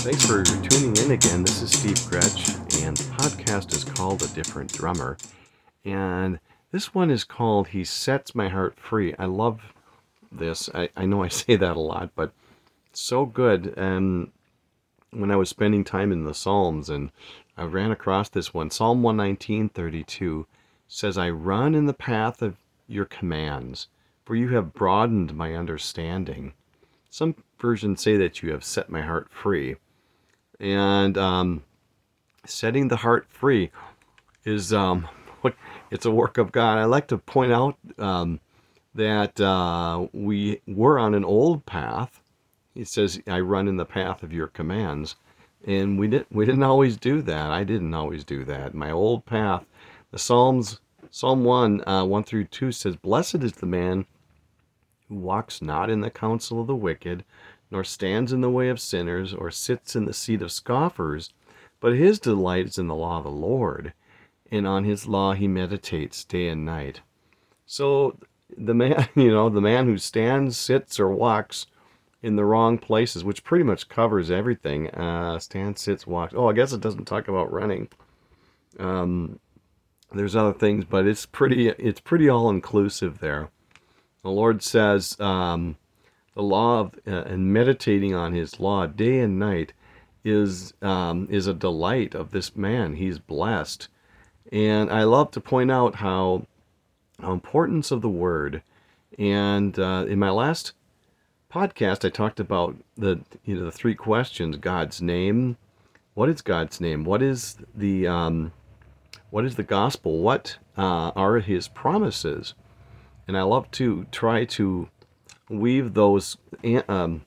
Thanks for tuning in again. This is Steve Gretsch, and the podcast is called A Different Drummer. And this one is called He Sets My Heart Free. I love this. I, I know I say that a lot, but so good. And when I was spending time in the Psalms, and I ran across this one, Psalm 119, 32 says, I run in the path of your commands, for you have broadened my understanding. Some versions say that you have set my heart free. And um, setting the heart free is um, it's a work of God. I like to point out um, that uh, we were on an old path. He says, "I run in the path of your commands," and we didn't we didn't always do that. I didn't always do that. My old path. The Psalms, Psalm one, uh, one through two says, "Blessed is the man who walks not in the counsel of the wicked, nor stands in the way of sinners, or sits in the seat of scoffers, but his delight is in the law of the Lord, and on his law he meditates day and night. So the man, you know, the man who stands, sits, or walks in the wrong places, which pretty much covers everything. Uh, stands, sits, walks. Oh, I guess it doesn't talk about running. Um, there's other things, but it's pretty, it's pretty all inclusive there. The Lord says, um, the law of uh, and meditating on his law day and night is um, is a delight of this man. He's blessed, and I love to point out how how importance of the word. And uh, in my last podcast, I talked about the you know the three questions: God's name, what is God's name? What is the um, what is the gospel? What uh, are His promises? And I love to try to weave those um,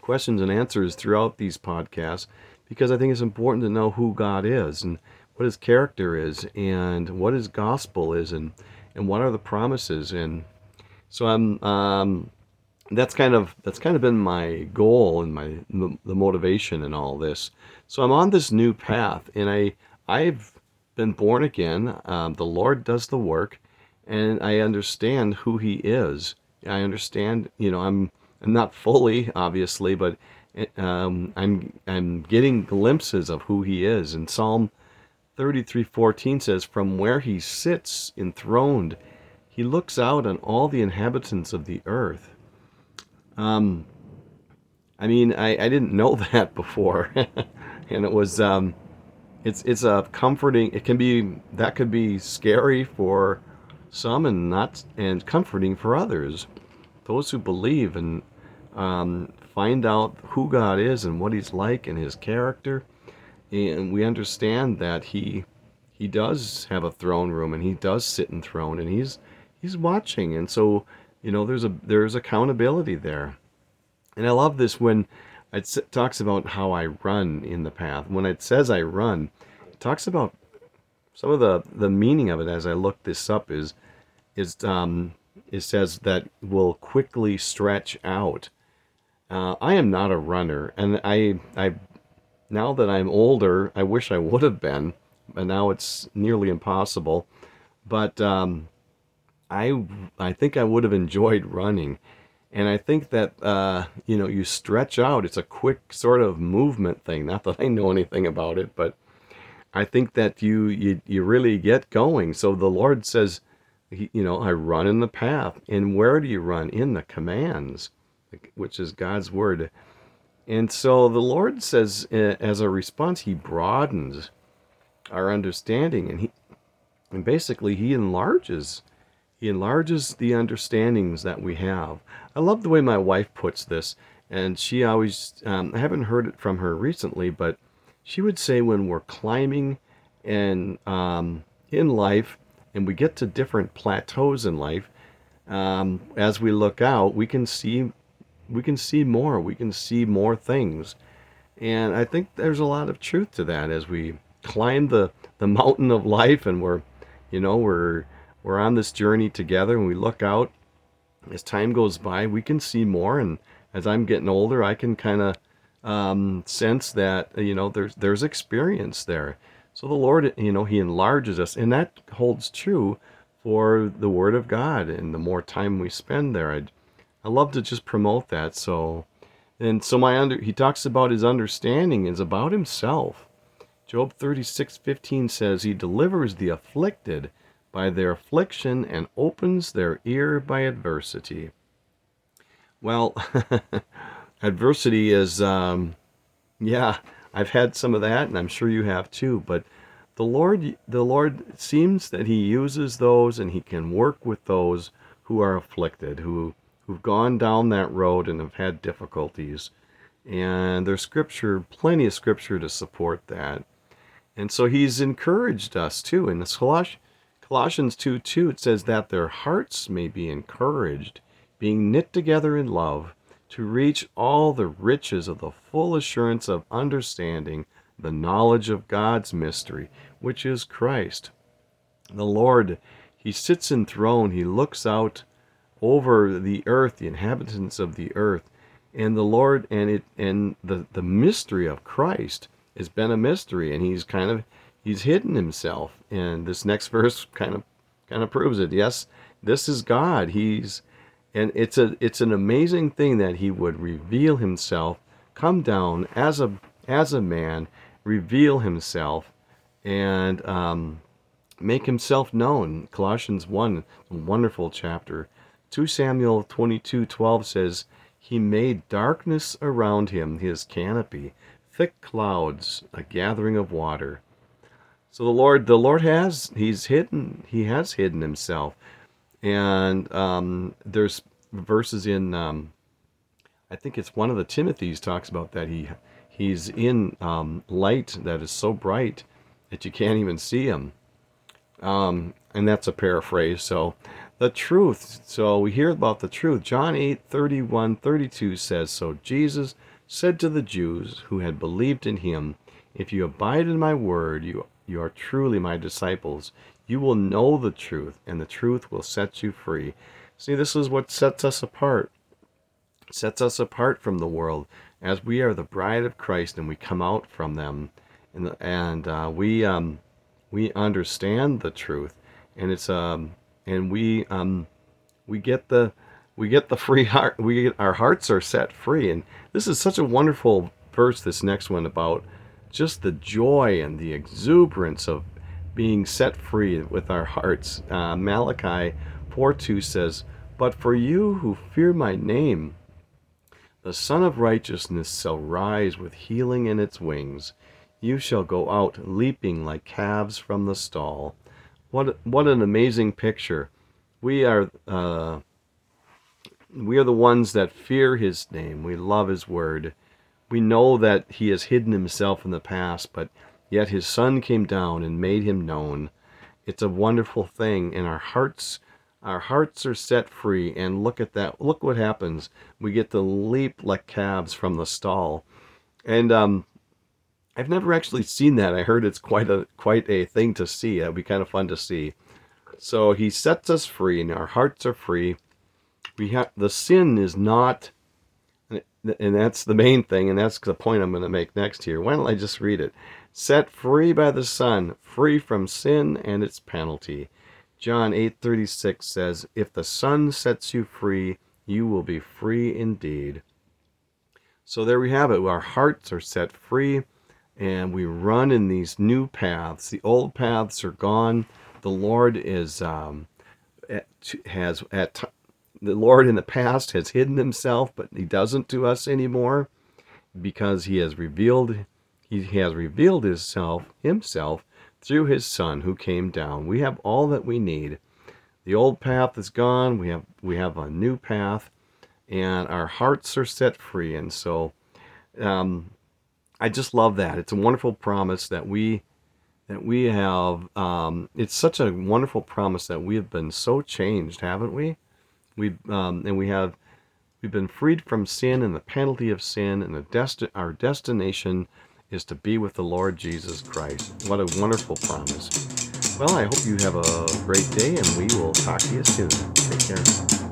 questions and answers throughout these podcasts because I think it's important to know who God is and what His character is and what His gospel is and and what are the promises and so I'm um, that's kind of that's kind of been my goal and my the motivation in all this. So I'm on this new path and I I've been born again. Um, the Lord does the work, and I understand who He is I understand, you know, I'm, I'm not fully, obviously, but um, I'm, I'm getting glimpses of who he is. And Psalm 33:14 says, "From where he sits enthroned, he looks out on all the inhabitants of the earth." Um, I mean, I, I didn't know that before, and it was, um, it's, it's a comforting. It can be that could be scary for some and not and comforting for others. Those who believe and um, find out who God is and what He's like and His character, and we understand that He He does have a throne room and He does sit enthroned and He's He's watching, and so you know there's a there's accountability there, and I love this when it talks about how I run in the path. When it says I run, it talks about some of the the meaning of it as I look this up is is um, it says that will quickly stretch out. Uh, I am not a runner, and I I now that I'm older, I wish I would have been, but now it's nearly impossible. But um, I I think I would have enjoyed running, and I think that uh, you know you stretch out. It's a quick sort of movement thing. Not that I know anything about it, but I think that you you you really get going. So the Lord says you know, I run in the path. And where do you run? In the commands, which is God's word. And so the Lord says, as a response, He broadens our understanding, and He, and basically He enlarges, He enlarges the understandings that we have. I love the way my wife puts this, and she always, um, I haven't heard it from her recently, but she would say when we're climbing and um, in life, and we get to different plateaus in life, um, as we look out, we can see we can see more. We can see more things, and I think there's a lot of truth to that as we climb the the mountain of life, and we're you know we're we're on this journey together, and we look out. As time goes by, we can see more, and as I'm getting older, I can kind of um, sense that you know there's there's experience there so the Lord, you know, He enlarges us, and that holds true for the Word of God. And the more time we spend there, I'd, I love to just promote that. So And so my under he talks about his understanding is about himself. Job 36:15 says he delivers the afflicted by their affliction and opens their ear by adversity. Well, adversity is um, yeah, I've had some of that and I'm sure you have too, but the Lord the Lord seems that he uses those and he can work with those who are afflicted, who who've gone down that road and have had difficulties. And there's scripture, plenty of scripture to support that. And so he's encouraged us too. In this Colossians 2 2, it says that their hearts may be encouraged, being knit together in love, to reach all the riches of the full assurance of understanding the knowledge of God's mystery, which is Christ. The Lord, He sits enthroned, He looks out over the earth, the inhabitants of the earth, and the Lord and it and the, the mystery of Christ has been a mystery, and He's kind of He's hidden Himself, and this next verse kind of kind of proves it. Yes, this is God. He's and it's a it's an amazing thing that He would reveal Himself, come down as a as a man, reveal himself and um, make himself known. Colossians 1, a wonderful chapter. 2 Samuel 22 12 says, He made darkness around him, his canopy, thick clouds, a gathering of water. So the Lord, the Lord has, He's hidden, He has hidden Himself. And um, there's verses in, um, I think it's one of the Timothy's talks about that He He's in um, light that is so bright that you can't even see him. Um, and that's a paraphrase. So the truth. So we hear about the truth. John 8 31 32 says, So Jesus said to the Jews who had believed in him, If you abide in my word, you, you are truly my disciples. You will know the truth, and the truth will set you free. See, this is what sets us apart. Sets us apart from the world as we are the bride of Christ and we come out from them, and and uh, we um, we understand the truth, and it's um and we um we get the we get the free heart we get, our hearts are set free, and this is such a wonderful verse. This next one about just the joy and the exuberance of being set free with our hearts. Uh, Malachi 4 2 says, But for you who fear my name, the Sun of Righteousness shall rise with healing in its wings. You shall go out leaping like calves from the stall. What what an amazing picture! We are uh, we are the ones that fear His name. We love His word. We know that He has hidden Himself in the past, but yet His Son came down and made Him known. It's a wonderful thing, and our hearts our hearts are set free, and look at that. Look what happens. We get to leap like calves from the stall. And um, I've never actually seen that. I heard it's quite a quite a thing to see. it'd be kind of fun to see. So he sets us free, and our hearts are free. We have the sin is not, and that's the main thing, and that's the point I'm going to make next here. Why don't I just read it? Set free by the Son, free from sin and its penalty. John 8:36 says, "If the Son sets you free, you will be free indeed." So there we have it. Our hearts are set free and we run in these new paths. The old paths are gone. The Lord is um, has at the Lord in the past has hidden himself, but he doesn't to us anymore because he has revealed he has revealed himself himself through his son who came down. We have all that we need. The old path is gone. We have we have a new path, and our hearts are set free. And so, um, I just love that. It's a wonderful promise that we that we have. Um, it's such a wonderful promise that we have been so changed, haven't we? We um, and we have we've been freed from sin and the penalty of sin, and the desti- our destination is to be with the Lord Jesus Christ. What a wonderful promise. Well, I hope you have a great day, and we will talk to you soon. Take care.